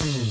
Mm-hmm.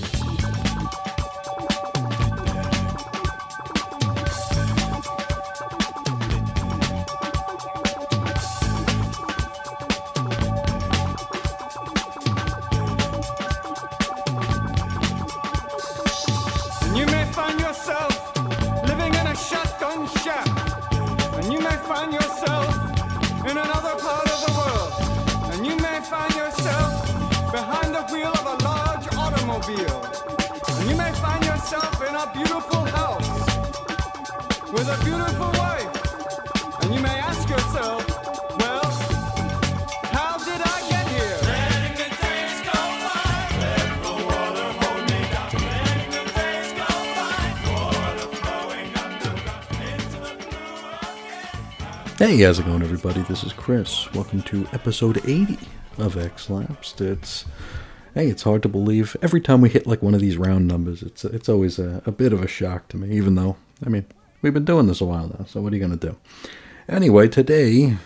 Hey, how's it going, everybody? This is Chris. Welcome to episode 80 of X Lapsed. It's hey, it's hard to believe. Every time we hit like one of these round numbers, it's it's always a, a bit of a shock to me. Even though, I mean, we've been doing this a while now, so what are you gonna do? Anyway, today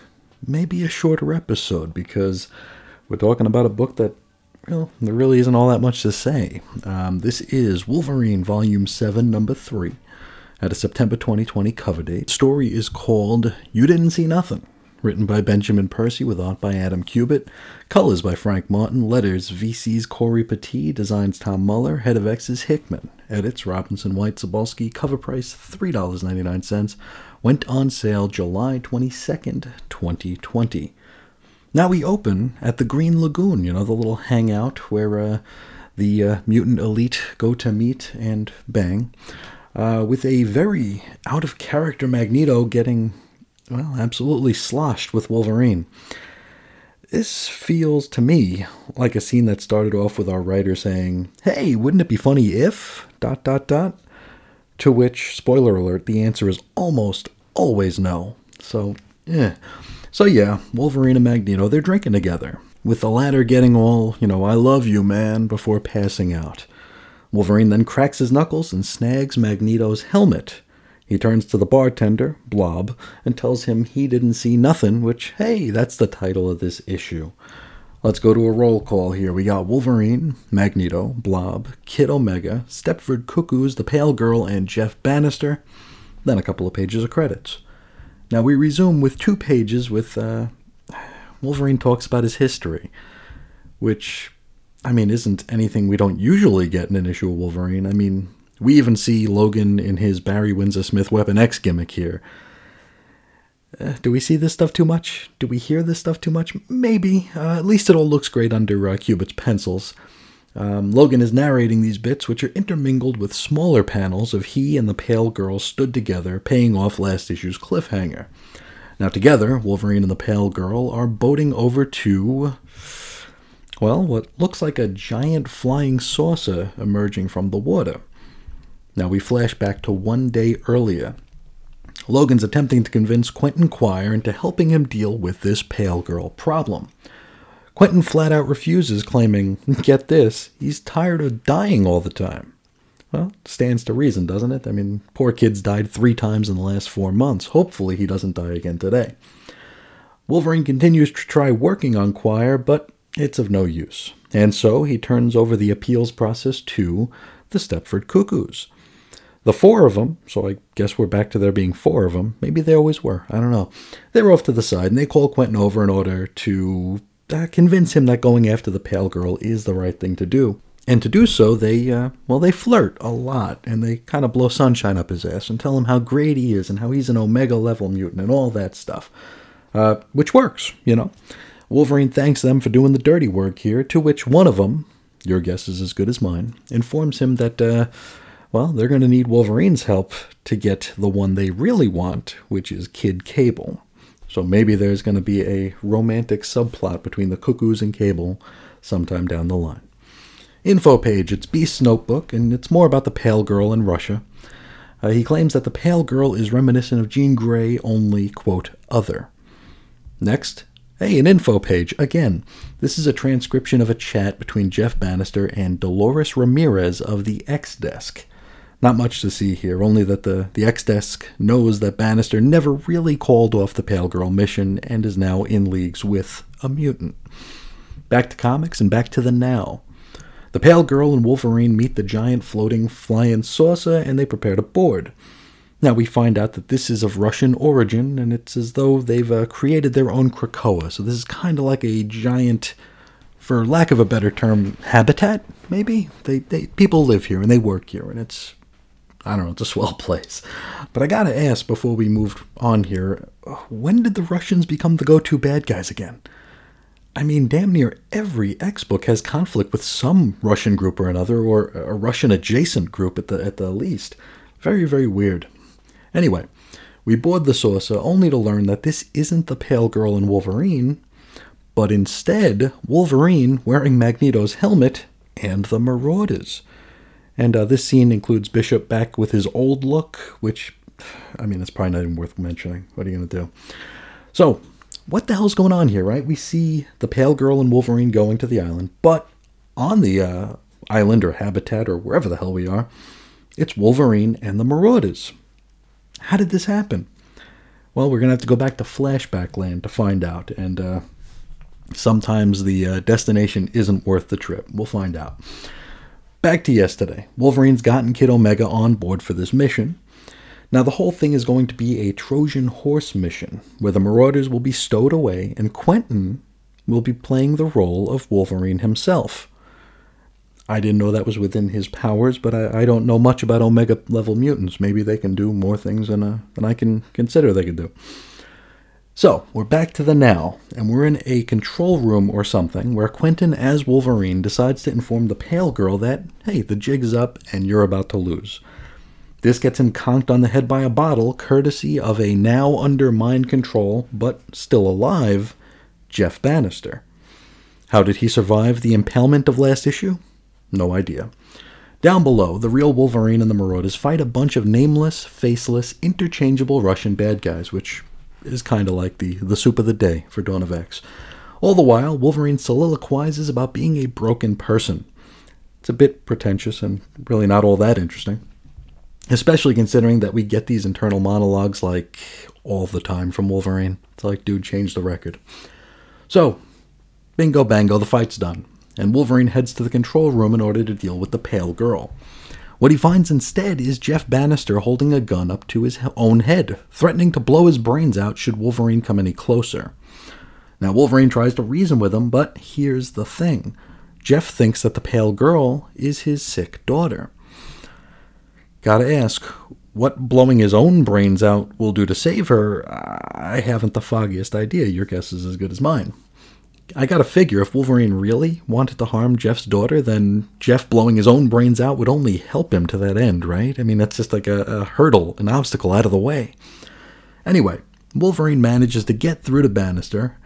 may be a shorter episode because we're talking about a book that well, there really isn't all that much to say. Um, this is Wolverine, Volume 7, Number 3, at a September 2020 cover date. Story is called You Didn't See Nothing, written by Benjamin Percy with art by Adam Kubert, colors by Frank Martin, letters VC's Cory Petit, designs Tom Muller, head of X's Hickman, edits Robinson White Zabolski, cover price $3.99, went on sale July 22nd, 2020. Now we open at the Green Lagoon, you know, the little hangout where uh, the uh, mutant elite go to meet and bang, uh, with a very out of character Magneto getting, well, absolutely sloshed with Wolverine. This feels to me like a scene that started off with our writer saying, Hey, wouldn't it be funny if. dot dot dot? To which, spoiler alert, the answer is almost always no. So, yeah. So, yeah, Wolverine and Magneto, they're drinking together, with the latter getting all, you know, I love you, man, before passing out. Wolverine then cracks his knuckles and snags Magneto's helmet. He turns to the bartender, Blob, and tells him he didn't see nothing, which, hey, that's the title of this issue. Let's go to a roll call here. We got Wolverine, Magneto, Blob, Kid Omega, Stepford Cuckoos, The Pale Girl, and Jeff Bannister. Then a couple of pages of credits. Now we resume with two pages with uh, Wolverine talks about his history, which, I mean, isn't anything we don't usually get in an issue of Wolverine. I mean, we even see Logan in his Barry Windsor Smith Weapon X gimmick here. Uh, do we see this stuff too much? Do we hear this stuff too much? Maybe. Uh, at least it all looks great under uh, Kubert's pencils. Um, Logan is narrating these bits, which are intermingled with smaller panels of he and the pale girl stood together, paying off last issue's cliffhanger. Now, together, Wolverine and the pale girl are boating over to, well, what looks like a giant flying saucer emerging from the water. Now, we flash back to one day earlier. Logan's attempting to convince Quentin Quire into helping him deal with this pale girl problem. Quentin flat out refuses, claiming, get this, he's tired of dying all the time. Well, stands to reason, doesn't it? I mean, poor kid's died three times in the last four months. Hopefully, he doesn't die again today. Wolverine continues to try working on Quire, but it's of no use. And so he turns over the appeals process to the Stepford Cuckoos. The four of them, so I guess we're back to there being four of them. Maybe they always were. I don't know. They're off to the side, and they call Quentin over in order to uh, convince him that going after the pale girl is the right thing to do. And to do so, they, uh, well, they flirt a lot, and they kind of blow sunshine up his ass and tell him how great he is and how he's an Omega level mutant and all that stuff. Uh, which works, you know. Wolverine thanks them for doing the dirty work here, to which one of them, your guess is as good as mine, informs him that, uh, well, they're going to need Wolverine's help to get the one they really want, which is Kid Cable. So maybe there's going to be a romantic subplot between the Cuckoos and Cable sometime down the line. Info page, it's Beast's notebook, and it's more about the Pale Girl in Russia. Uh, he claims that the Pale Girl is reminiscent of Jean Grey, only, quote, other. Next, hey, an info page. Again, this is a transcription of a chat between Jeff Bannister and Dolores Ramirez of the X Desk. Not much to see here, only that the, the X Desk knows that Bannister never really called off the Pale Girl mission and is now in leagues with a mutant. Back to comics and back to the now. The pale girl and Wolverine meet the giant floating flying saucer and they prepare to board. Now we find out that this is of Russian origin, and it's as though they've uh, created their own Krakoa. So this is kind of like a giant, for lack of a better term, habitat. Maybe they, they people live here and they work here, and it's I don't know, it's a swell place. But I gotta ask before we move on here, when did the Russians become the go-to bad guys again? I mean, damn near every X book has conflict with some Russian group or another, or a Russian adjacent group at the at the least. Very, very weird. Anyway, we board the saucer only to learn that this isn't the Pale Girl and Wolverine, but instead Wolverine wearing Magneto's helmet and the Marauders. And uh, this scene includes Bishop back with his old look, which, I mean, it's probably not even worth mentioning. What are you going to do? So, what the hell's going on here, right? We see the Pale Girl and Wolverine going to the island, but on the uh, island or habitat or wherever the hell we are, it's Wolverine and the Marauders. How did this happen? Well, we're going to have to go back to flashback land to find out. And uh, sometimes the uh, destination isn't worth the trip. We'll find out. Back to yesterday. Wolverine's gotten Kid Omega on board for this mission. Now, the whole thing is going to be a Trojan horse mission where the Marauders will be stowed away and Quentin will be playing the role of Wolverine himself. I didn't know that was within his powers, but I, I don't know much about Omega level mutants. Maybe they can do more things than, uh, than I can consider they can do. So, we're back to the now, and we're in a control room or something where Quentin, as Wolverine, decides to inform the Pale Girl that, hey, the jig's up and you're about to lose. This gets him conked on the head by a bottle, courtesy of a now under mind control, but still alive, Jeff Bannister. How did he survive the impalement of last issue? No idea. Down below, the real Wolverine and the Marauders fight a bunch of nameless, faceless, interchangeable Russian bad guys, which is kind of like the, the soup of the day for Dawn of X. All the while, Wolverine soliloquizes about being a broken person. It's a bit pretentious and really not all that interesting. Especially considering that we get these internal monologues like all the time from Wolverine. It's like, dude, change the record. So, bingo bango, the fight's done and Wolverine heads to the control room in order to deal with the pale girl. What he finds instead is Jeff Bannister holding a gun up to his own head, threatening to blow his brains out should Wolverine come any closer. Now, Wolverine tries to reason with him, but here's the thing Jeff thinks that the pale girl is his sick daughter. Gotta ask, what blowing his own brains out will do to save her, I haven't the foggiest idea. Your guess is as good as mine. I gotta figure if Wolverine really wanted to harm Jeff's daughter, then Jeff blowing his own brains out would only help him to that end, right? I mean, that's just like a, a hurdle, an obstacle out of the way. Anyway, Wolverine manages to get through to Bannister,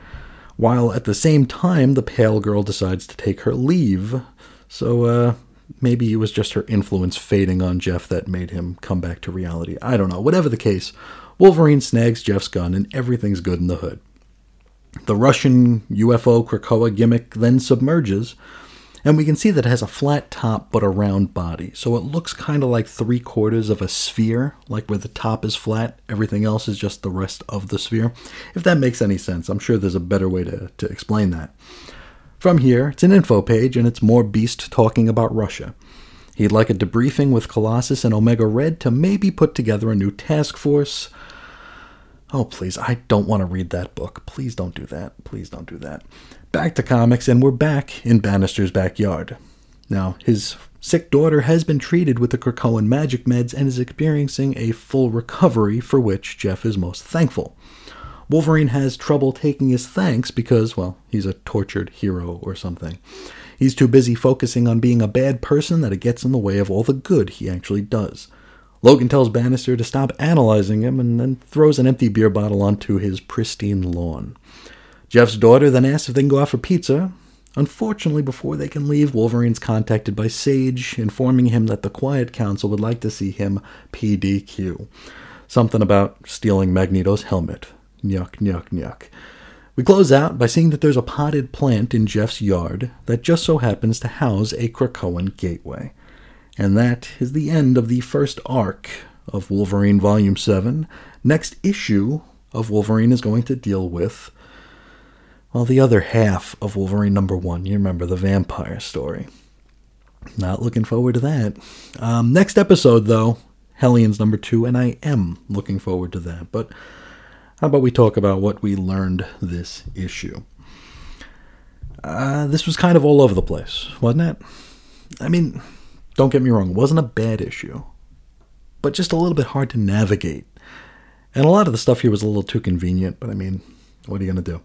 while at the same time the pale girl decides to take her leave. So, uh, maybe it was just her influence fading on Jeff that made him come back to reality. I don't know. Whatever the case, Wolverine snags Jeff's gun and everything's good in the hood. The Russian UFO Krakoa gimmick then submerges, and we can see that it has a flat top but a round body. So it looks kind of like three quarters of a sphere, like where the top is flat, everything else is just the rest of the sphere. If that makes any sense, I'm sure there's a better way to, to explain that. From here, it's an info page, and it's more Beast talking about Russia. He'd like a debriefing with Colossus and Omega Red to maybe put together a new task force. Oh, please, I don't want to read that book. Please don't do that. Please don't do that. Back to comics, and we're back in Bannister's backyard. Now, his sick daughter has been treated with the Krakoan magic meds and is experiencing a full recovery, for which Jeff is most thankful. Wolverine has trouble taking his thanks because, well, he's a tortured hero or something. He's too busy focusing on being a bad person that it gets in the way of all the good he actually does. Logan tells Bannister to stop analyzing him and then throws an empty beer bottle onto his pristine lawn. Jeff's daughter then asks if they can go out for pizza. Unfortunately, before they can leave, Wolverine's contacted by Sage, informing him that the Quiet Council would like to see him PDQ. Something about stealing Magneto's helmet. Nyuk, nyuk, nyuk. We close out by seeing that there's a potted plant in Jeff's yard that just so happens to house a Krakoan gateway. And that is the end of the first arc of Wolverine Volume 7. Next issue of Wolverine is going to deal with, well, the other half of Wolverine number 1. You remember the vampire story. Not looking forward to that. Um, next episode, though, Hellions number two, and I am looking forward to that. But how about we talk about what we learned this issue? Uh, this was kind of all over the place, wasn't it? I mean, don't get me wrong, it wasn't a bad issue, but just a little bit hard to navigate. And a lot of the stuff here was a little too convenient, but I mean, what are you going to do?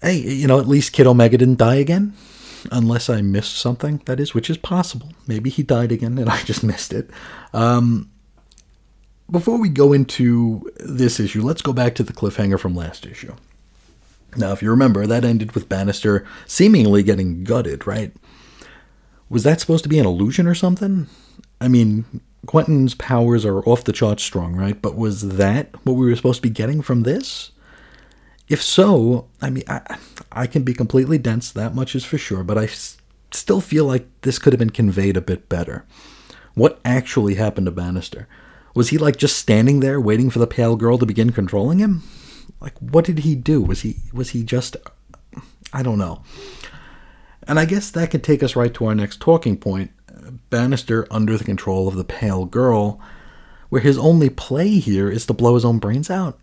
Hey, you know, at least Kid Omega didn't die again. Unless I missed something, that is, which is possible. Maybe he died again and I just missed it. Um, before we go into this issue, let's go back to the cliffhanger from last issue. Now, if you remember, that ended with Bannister seemingly getting gutted, right? Was that supposed to be an illusion or something? I mean, Quentin's powers are off the charts strong, right? But was that what we were supposed to be getting from this? If so, I mean, I, I can be completely dense, that much is for sure, but I s- still feel like this could have been conveyed a bit better. What actually happened to Bannister? Was he like just standing there waiting for the pale girl to begin controlling him? Like what did he do? Was he was he just I don't know. And I guess that could take us right to our next talking point. Bannister under the control of the pale girl, where his only play here is to blow his own brains out.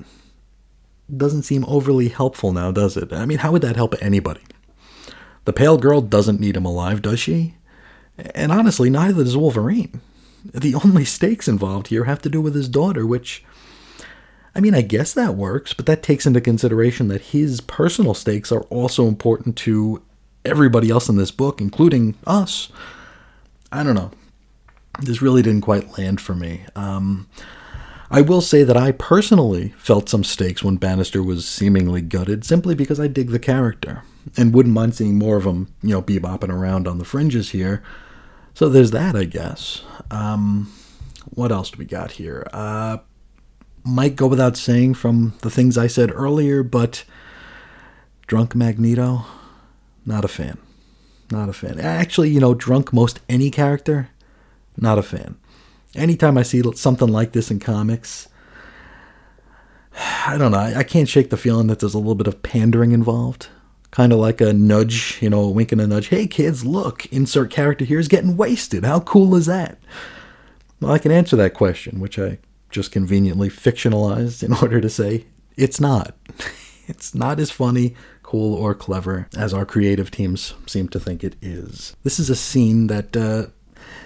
Doesn't seem overly helpful now, does it? I mean, how would that help anybody? The pale girl doesn't need him alive, does she? And honestly, neither does Wolverine. The only stakes involved here have to do with his daughter, which. I mean, I guess that works, but that takes into consideration that his personal stakes are also important to everybody else in this book, including us. I don't know. This really didn't quite land for me. Um, I will say that I personally felt some stakes when Bannister was seemingly gutted, simply because I dig the character and wouldn't mind seeing more of him, you know, bebopping around on the fringes here. So there's that, I guess. Um, what else do we got here? Uh, might go without saying from the things I said earlier, but Drunk Magneto, not a fan. Not a fan. Actually, you know, drunk most any character, not a fan. Anytime I see something like this in comics, I don't know. I, can't shake the feeling that there's a little bit of pandering involved. Kind of like a nudge, you know, a wink and a nudge. Hey, kids, look, insert character here is getting wasted. How cool is that? Well, I can answer that question, which I just conveniently fictionalized in order to say it's not. it's not as funny, cool, or clever as our creative teams seem to think it is. This is a scene that uh,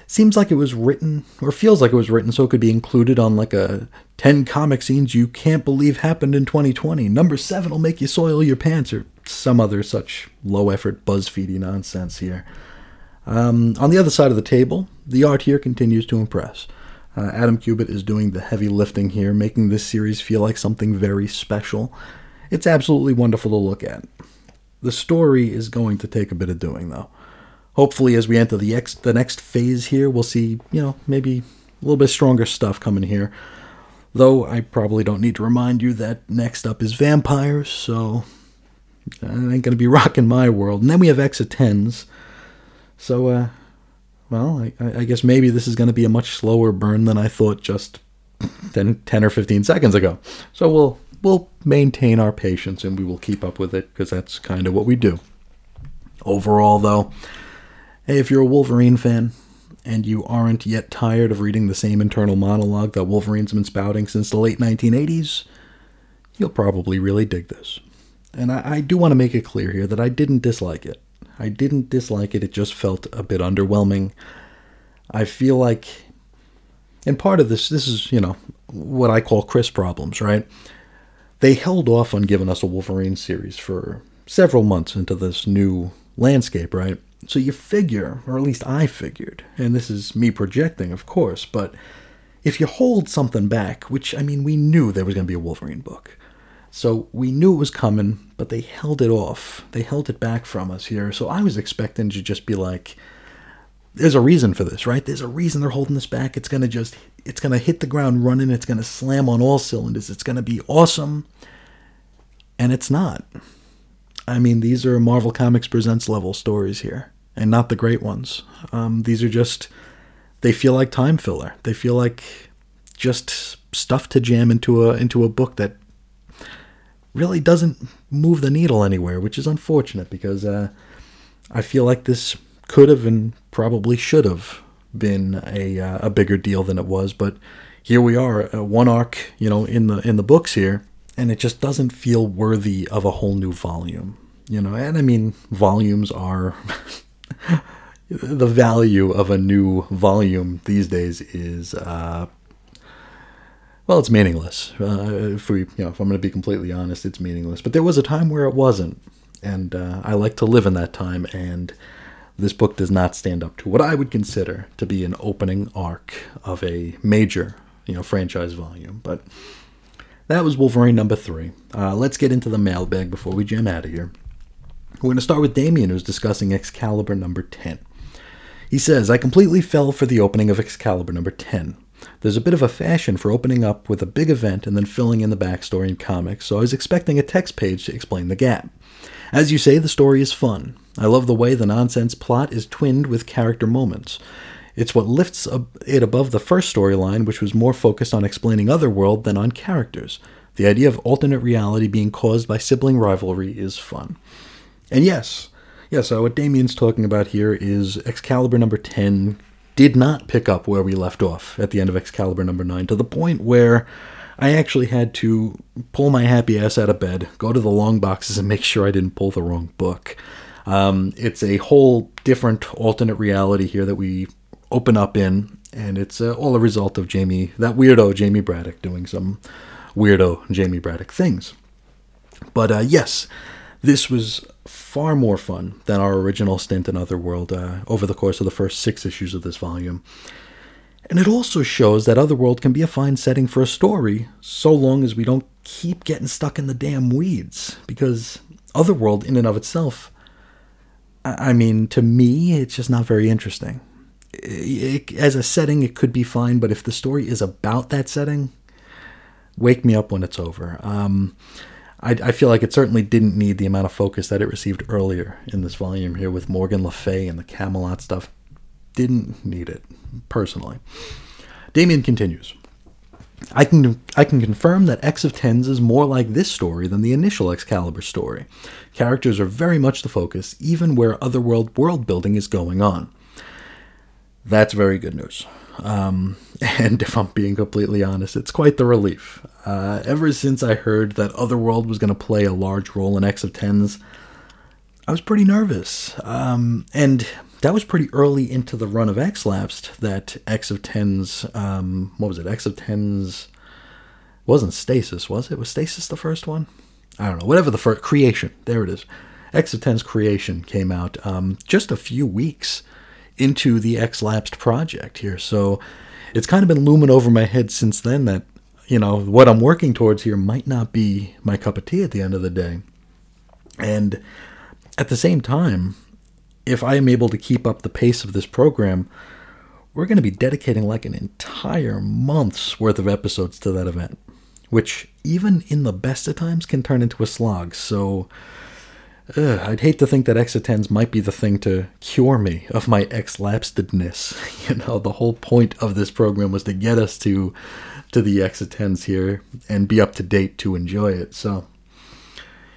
seems like it was written, or feels like it was written, so it could be included on like a 10 comic scenes you can't believe happened in 2020. Number 7 will make you soil your pants, or some other such low effort BuzzFeedy nonsense here. Um, on the other side of the table, the art here continues to impress. Uh, Adam Kubert is doing the heavy lifting here, making this series feel like something very special. It's absolutely wonderful to look at. The story is going to take a bit of doing, though. Hopefully, as we enter the, ex- the next phase here, we'll see, you know, maybe a little bit stronger stuff coming here. Though I probably don't need to remind you that next up is vampires, so that ain't gonna be rocking my world. And then we have X of Tens. So, uh, well, I, I guess maybe this is gonna be a much slower burn than I thought just 10, 10 or 15 seconds ago. So we'll we'll maintain our patience and we will keep up with it because that's kind of what we do. Overall, though, if you're a Wolverine fan and you aren't yet tired of reading the same internal monologue that Wolverine's been spouting since the late 1980s, you'll probably really dig this. And I, I do want to make it clear here that I didn't dislike it. I didn't dislike it, it just felt a bit underwhelming. I feel like, and part of this, this is, you know, what I call Chris problems, right? They held off on giving us a Wolverine series for several months into this new landscape, right? So you figure, or at least I figured, and this is me projecting, of course, but if you hold something back, which I mean, we knew there was going to be a Wolverine book. So we knew it was coming, but they held it off. They held it back from us here. So I was expecting to just be like, there's a reason for this, right? There's a reason they're holding this back. It's to just, it's to hit the ground running. It's to slam on all cylinders. It's to be awesome. And it's not. I mean, these are Marvel Comics Presents level stories here, and not the great ones. Um, these are just, they feel like time filler. They feel like just stuff to jam into a into a book that really doesn't move the needle anywhere, which is unfortunate because uh, I feel like this could have and probably should have been a uh, a bigger deal than it was, but here we are, uh, one arc, you know, in the in the books here, and it just doesn't feel worthy of a whole new volume, you know. And I mean, volumes are the value of a new volume these days is uh, well, it's meaningless. Uh, if we, you know, if I'm going to be completely honest, it's meaningless. But there was a time where it wasn't, and uh, I like to live in that time. And this book does not stand up to what I would consider to be an opening arc of a major, you know, franchise volume. But that was Wolverine number three. Uh, let's get into the mailbag before we jam out of here. We're going to start with Damien, who's discussing Excalibur number 10. He says, I completely fell for the opening of Excalibur number 10. There's a bit of a fashion for opening up with a big event and then filling in the backstory in comics, so I was expecting a text page to explain the gap. As you say, the story is fun. I love the way the nonsense plot is twinned with character moments. It's what lifts it above the first storyline, which was more focused on explaining Otherworld than on characters. The idea of alternate reality being caused by sibling rivalry is fun. And yes, yes, so what Damien's talking about here is Excalibur number 10 did not pick up where we left off at the end of Excalibur number 9 to the point where I actually had to pull my happy ass out of bed, go to the long boxes, and make sure I didn't pull the wrong book. Um, it's a whole different alternate reality here that we open up in, and it's uh, all a result of Jamie, that weirdo Jamie Braddock, doing some weirdo Jamie Braddock things. But uh, yes, this was far more fun than our original stint in Otherworld uh, over the course of the first six issues of this volume. And it also shows that Otherworld can be a fine setting for a story, so long as we don't keep getting stuck in the damn weeds. Because Otherworld, in and of itself, I mean, to me, it's just not very interesting. It, as a setting, it could be fine, but if the story is about that setting, wake me up when it's over. Um, I, I, feel like it certainly didn't need the amount of focus that it received earlier in this volume here with Morgan Le Fay and the Camelot stuff. Didn't need it, personally. Damien continues. I can I can confirm that X of Tens is more like this story than the initial Excalibur story. Characters are very much the focus, even where otherworld world building is going on. That's very good news. Um, and if I'm being completely honest, it's quite the relief. Uh, ever since I heard that Otherworld was going to play a large role in X of Tens, I was pretty nervous. Um, and that was pretty early into the run of X Lapsed that X of Tens, um, what was it? X of Tens wasn't Stasis, was it? Was Stasis the first one? I don't know. Whatever the first creation, there it is. X of Tens creation came out um, just a few weeks into the X Lapsed project here. So it's kind of been looming over my head since then that, you know, what I'm working towards here might not be my cup of tea at the end of the day. And at the same time, if I am able to keep up the pace of this program, we're going to be dedicating like an entire month's worth of episodes to that event, which even in the best of times can turn into a slog. So Ugh, I'd hate to think that X10s might be the thing to cure me of my X lapsedness. You know, the whole point of this program was to get us to to the X10s here and be up to date to enjoy it. So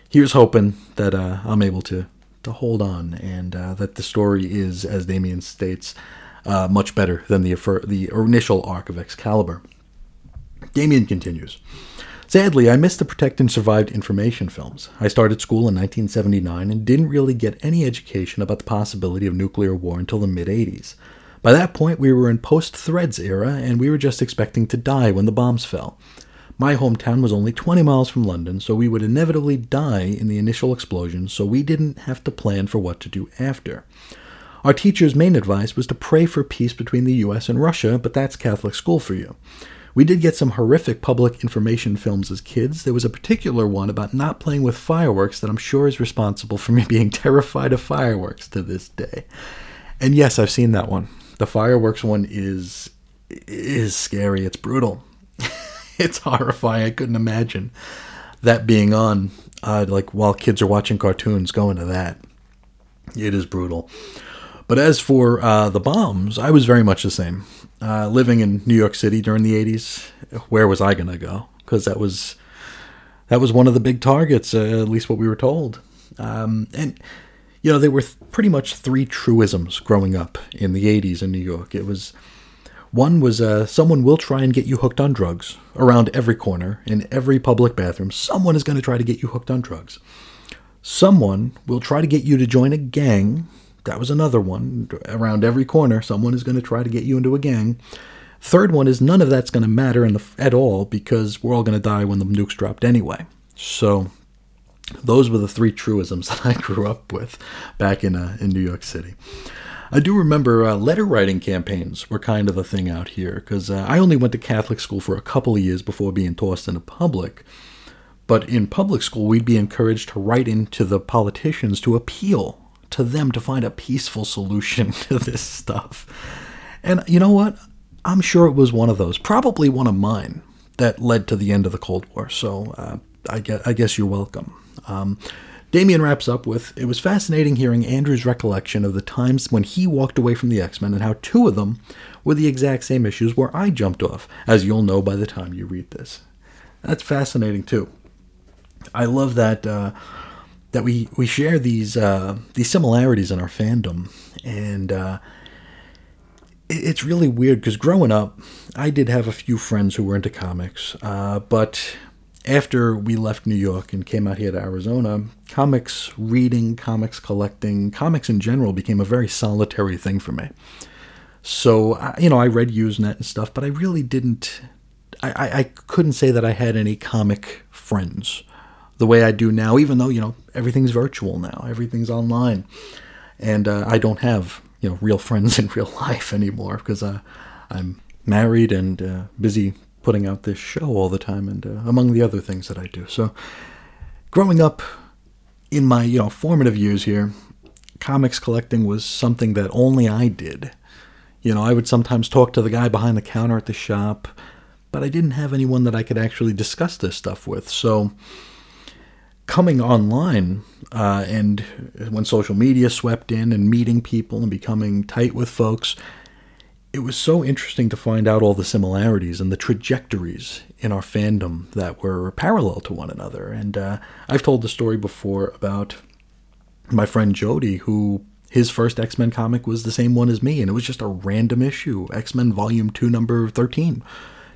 here's hoping that uh, I'm able to to hold on and uh, that the story is, as Damien states, uh, much better than the the initial arc of Excalibur. Damien continues. Sadly, I missed the Protect and Survived information films. I started school in 1979 and didn't really get any education about the possibility of nuclear war until the mid 80s. By that point, we were in post Threads era, and we were just expecting to die when the bombs fell. My hometown was only 20 miles from London, so we would inevitably die in the initial explosion, so we didn't have to plan for what to do after. Our teacher's main advice was to pray for peace between the US and Russia, but that's Catholic school for you. We did get some horrific public information films as kids. There was a particular one about not playing with fireworks that I'm sure is responsible for me being terrified of fireworks to this day. And yes, I've seen that one. The fireworks one is is scary. It's brutal. it's horrifying. I couldn't imagine that being on uh, like while kids are watching cartoons going to that. It is brutal. But as for uh, the bombs, I was very much the same. Uh, living in New York City during the '80s, where was I going to go? Because that was that was one of the big targets, uh, at least what we were told. Um, and you know, there were th- pretty much three truisms growing up in the 80s in New York. It was one was uh, someone will try and get you hooked on drugs around every corner, in every public bathroom. Someone is going to try to get you hooked on drugs. Someone will try to get you to join a gang. That was another one. Around every corner, someone is going to try to get you into a gang. Third one is none of that's going to matter the, at all because we're all going to die when the nukes dropped anyway. So those were the three truisms that I grew up with back in uh, in New York City. I do remember uh, letter writing campaigns were kind of a thing out here because uh, I only went to Catholic school for a couple of years before being tossed into public. But in public school, we'd be encouraged to write into the politicians to appeal to them to find a peaceful solution to this stuff. And you know what? I'm sure it was one of those, probably one of mine, that led to the end of the Cold War. So uh, I, guess, I guess you're welcome. Um, Damian wraps up with It was fascinating hearing Andrew's recollection of the times when he walked away from the X Men and how two of them were the exact same issues where I jumped off, as you'll know by the time you read this. That's fascinating too. I love that uh, that we we share these uh, these similarities in our fandom, and uh, it, it's really weird because growing up, I did have a few friends who were into comics, uh, but after we left New York and came out here to Arizona, comics reading, comics collecting, comics in general became a very solitary thing for me. So, you know, I read Usenet and stuff, but I really didn't, I, I, couldn't say that I had any comic friends the way I do now, even though, you know, everything's virtual now, everything's online. And uh, I don't have, you know, real friends in real life anymore because uh, I'm married and uh, busy putting out this show all the time, and uh, among the other things that I do. So, growing up in my you know formative years here, comics collecting was something that only I did. You know, I would sometimes talk to the guy behind the counter at the shop, but I didn't have anyone that I could actually discuss this stuff with. So, coming online uh, and when social media swept in and meeting people and becoming tight with folks, it was so interesting to find out all the similarities and the trajectories in our fandom that were parallel to one another. And uh, I've told the story before about my friend Jody, who his first X Men comic was the same one as me, and it was just a random issue, X Men Volume Two, Number Thirteen,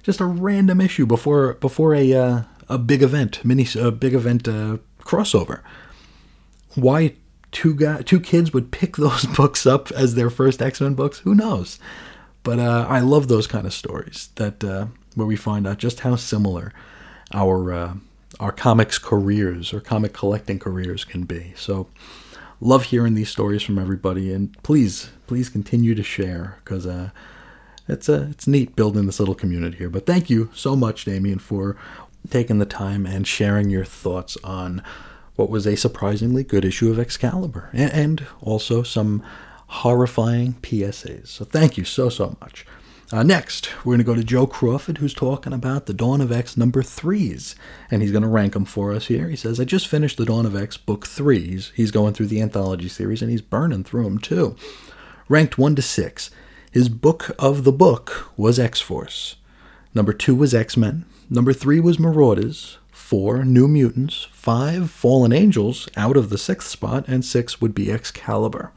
just a random issue before before a uh, a big event, mini a big event uh, crossover. Why two guy two kids would pick those books up as their first X Men books? Who knows? But uh, I love those kind of stories that uh, where we find out just how similar our uh, our comics careers or comic collecting careers can be. So love hearing these stories from everybody, and please please continue to share because uh, it's uh, it's neat building this little community here. But thank you so much, Damian, for taking the time and sharing your thoughts on what was a surprisingly good issue of Excalibur, and also some horrifying PSAs. So thank you so, so much. Uh, next, we're going to go to Joe Crawford, who's talking about the Dawn of X number threes, and he's going to rank them for us here. He says, I just finished the Dawn of X book threes. He's, going through the anthology series, and he's burning through them too. Ranked one to six. His book of the book was X Force. Number two was X Men. Number three was Marauders. Four, New Mutants. Five, Fallen Angels, out of the sixth spot, and six would be Excalibur.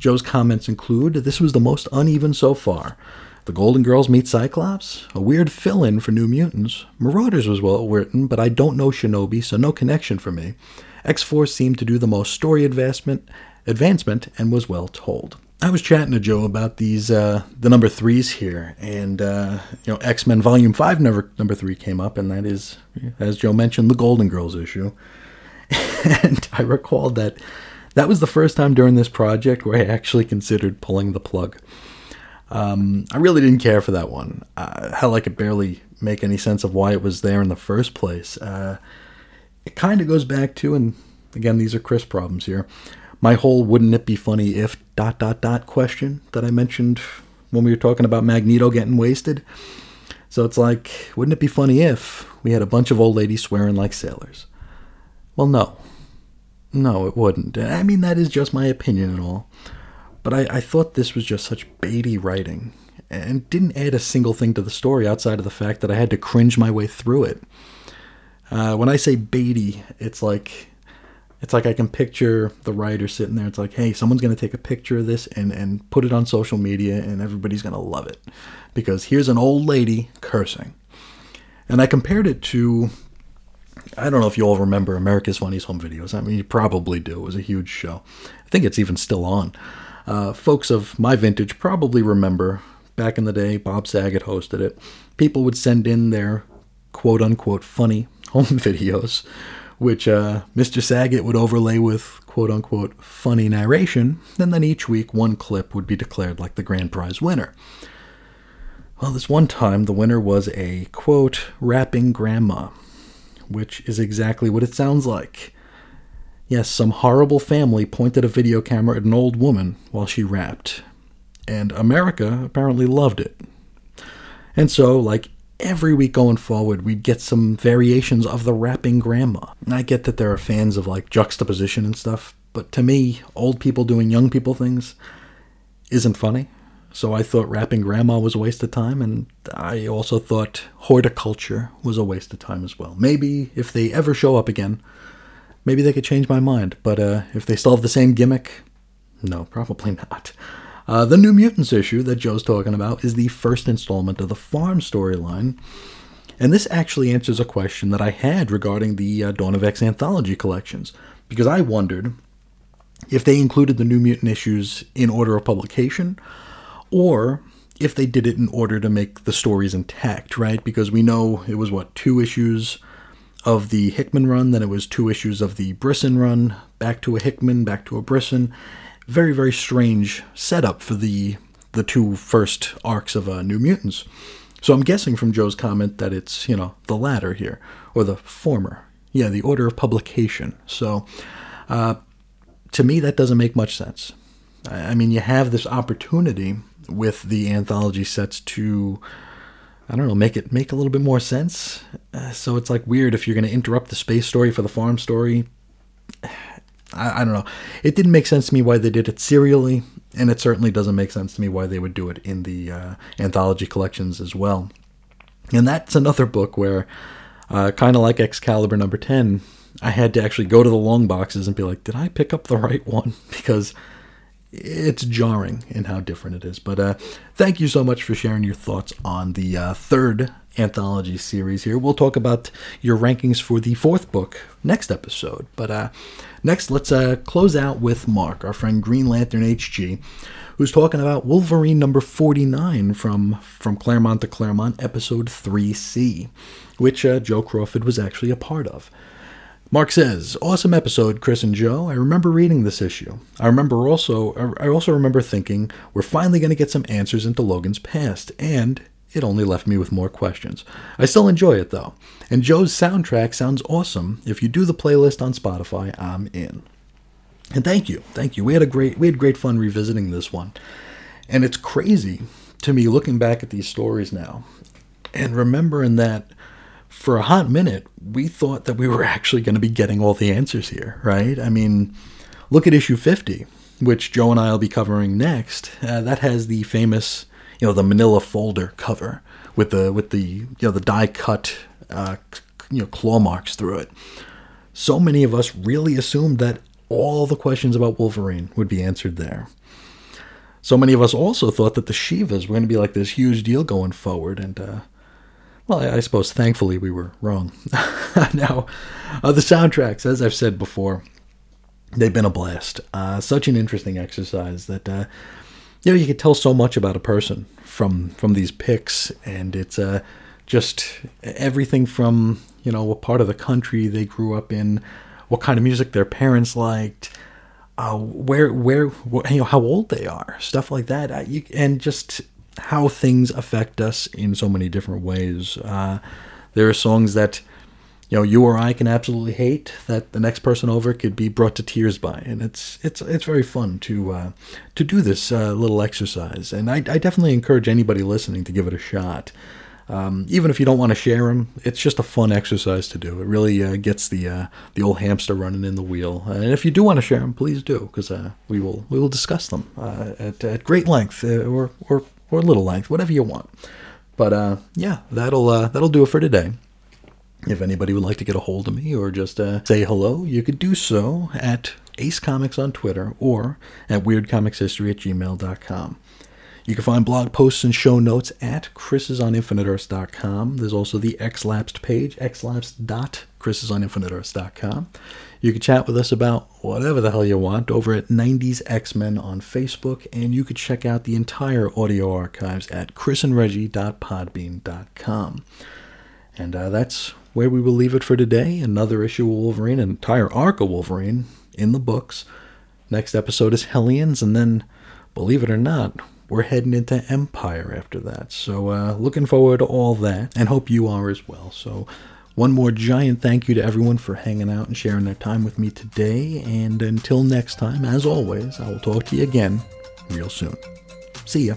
Joe's comments include This was the most uneven so far. The Golden Girls meet Cyclops, a weird fill in for New Mutants. Marauders was well written, but I don't know Shinobi, so no connection for me. X Force seemed to do the most story advancement, advancement and was well told. I was chatting to Joe about these uh, the number threes here, and uh, you know X Men Volume Five number number three came up, and that is, as Joe mentioned, the Golden Girls issue. and I recalled that that was the first time during this project where I actually considered pulling the plug. Um, I really didn't care for that one. Uh, hell, I could barely make any sense of why it was there in the first place. Uh, it kind of goes back to, and again, these are Chris problems here. My whole "wouldn't it be funny if" dot dot dot question that I mentioned when we were talking about Magneto getting wasted. So it's like, wouldn't it be funny if we had a bunch of old ladies swearing like sailors? Well, no. No, it wouldn't. I mean, that is just my opinion and all. But I, I thought this was just such baity writing and didn't add a single thing to the story outside of the fact that I had to cringe my way through it. Uh, when I say baity, it's like It's like I can picture the writer sitting there. It's like, hey, someone's to take a picture of this and, and put it on social media, and everybody's to love it. Because here's an old lady cursing. And I compared it to, I don't know if you all remember America's Funniest Home Videos. I mean, you probably do. It was a huge show. I think it's even still on. Uh, folks of my vintage probably remember back in the day, Bob Saget hosted it. People would send in their quote unquote funny home videos which uh, Mr. Saget would overlay with quote unquote funny narration, and then each week one clip would be declared like the grand prize winner. Well, this one time the winner was a quote rapping grandma, which is exactly what it sounds like. Yes, some horrible family pointed a video camera at an old woman while she rapped, and America apparently loved it. And so, like every week going forward, we'd get some variations of the rapping grandma. And I get that there are fans of like juxtaposition and stuff, but to me, old people doing young people things isn't funny. So I thought rapping grandma was a waste of time, and I also thought Hordeculture was a waste of time as well. Maybe if they ever show up again, maybe they could change my mind. But uh, if they still have the same gimmick, no, probably not. Uh, the New Mutants issue that Joe's talking about is the first installment of the Farm storyline. And this actually answers a question that I had regarding the uh, Dawn of X anthology collections, because I wondered if they included the New Mutant issues in order of publication, or if they did it in order to make the stories intact, right? Because we know it was, what, two issues of the Hickman run, then it was two issues of the Brisson run, back to a Hickman, back to a Brisson, very very strange setup for the the two first arcs of uh, New Mutants. So I'm guessing from Joe's comment that it's you know the latter here or the former. Yeah, the order of publication. So uh, to me that doesn't make much sense. I mean, you have this opportunity with the anthology sets to I don't know, make it make a little bit more sense. Uh, so it's like weird if you're going to interrupt the space story for the farm story. I, I, don't know. It didn't make sense to me why they did it serially, and it certainly doesn't make sense to me why they would do it in the uh, anthology collections as well. And that's another book where, uh, kind of like Excalibur number 10, I had to actually go to the long boxes and be like, did I pick up the right one? Because it's jarring in how different it is. But uh, thank you so much for sharing your thoughts on the uh, third anthology series here. We'll talk about your rankings for the fourth book next episode. But uh, next, let's uh, close out with Mark, our friend Green Lantern HG, who's talking about Wolverine number 49 from, from Claremont to Claremont, episode 3C, which uh, Joe Crawford was actually a part of. Mark says, "Awesome episode, Chris and Joe. I remember reading this issue. I remember also I also remember thinking we're finally going to get some answers into Logan's past and it only left me with more questions. I still enjoy it though. And Joe's soundtrack sounds awesome. If you do the playlist on Spotify, I'm in." And thank you. Thank you. We had a great we had great fun revisiting this one. And it's crazy to me looking back at these stories now and remembering that for a hot minute, we thought that we were actually going to be getting all the answers here, right? I mean, look at issue 50, which Joe and I will be covering next. Uh, that has the famous, you know, the manila folder cover with the with the you know the die cut uh, you know claw marks through it. So many of us really assumed that all the questions about Wolverine would be answered there. So many of us also thought that the Shivas were going to be like this huge deal going forward, and uh, well, I suppose thankfully we were wrong. now, uh, the soundtracks, as I've said before, they've been a blast. Uh, such an interesting exercise that uh, you know you can tell so much about a person from from these picks, and it's uh, just everything from you know what part of the country they grew up in, what kind of music their parents liked. Uh, where, where, you know, how old they are, stuff like that, you, and just how things affect us in so many different ways. Uh, there are songs that you know you or I can absolutely hate that the next person over could be brought to tears by, and it's it's it's very fun to uh, to do this uh, little exercise. And I, I, definitely encourage anybody listening to give it a shot. Um, even if you don't want to share them, it's just a fun exercise to do. It really uh, gets the uh, the old hamster running in the wheel. And if you do want to share them, please do, because uh, we will we will discuss them at, at great length or or or a little length, whatever you want. But uh, yeah, that'll uh, that'll do it for today. If anybody would like to get a hold of me or just uh, say hello, you could do so at Ace Comics on Twitter or at weirdcomicshistory at gmail.com. You can find blog posts and show notes at chrisisoninfiniteearths.com. There's also the xlapsed page, xlapsed.chrisisoninfiniteearths.com. You can chat with us about whatever the hell you want over at 90s X-Men on Facebook, and you could check out the entire audio archives at chrisandreggie.podbean.com. And uh, that's where we will leave it for today. Another issue of Wolverine, an entire arc of Wolverine in the books. Next episode is Hellions, and then, believe it or not, we're heading into Empyre after that. So, uh, looking forward to all that, and hope you are as well. So, one more giant thank you to everyone for hanging out and sharing their time with me today. And until next time, as always, I will talk to you again real soon. See ya.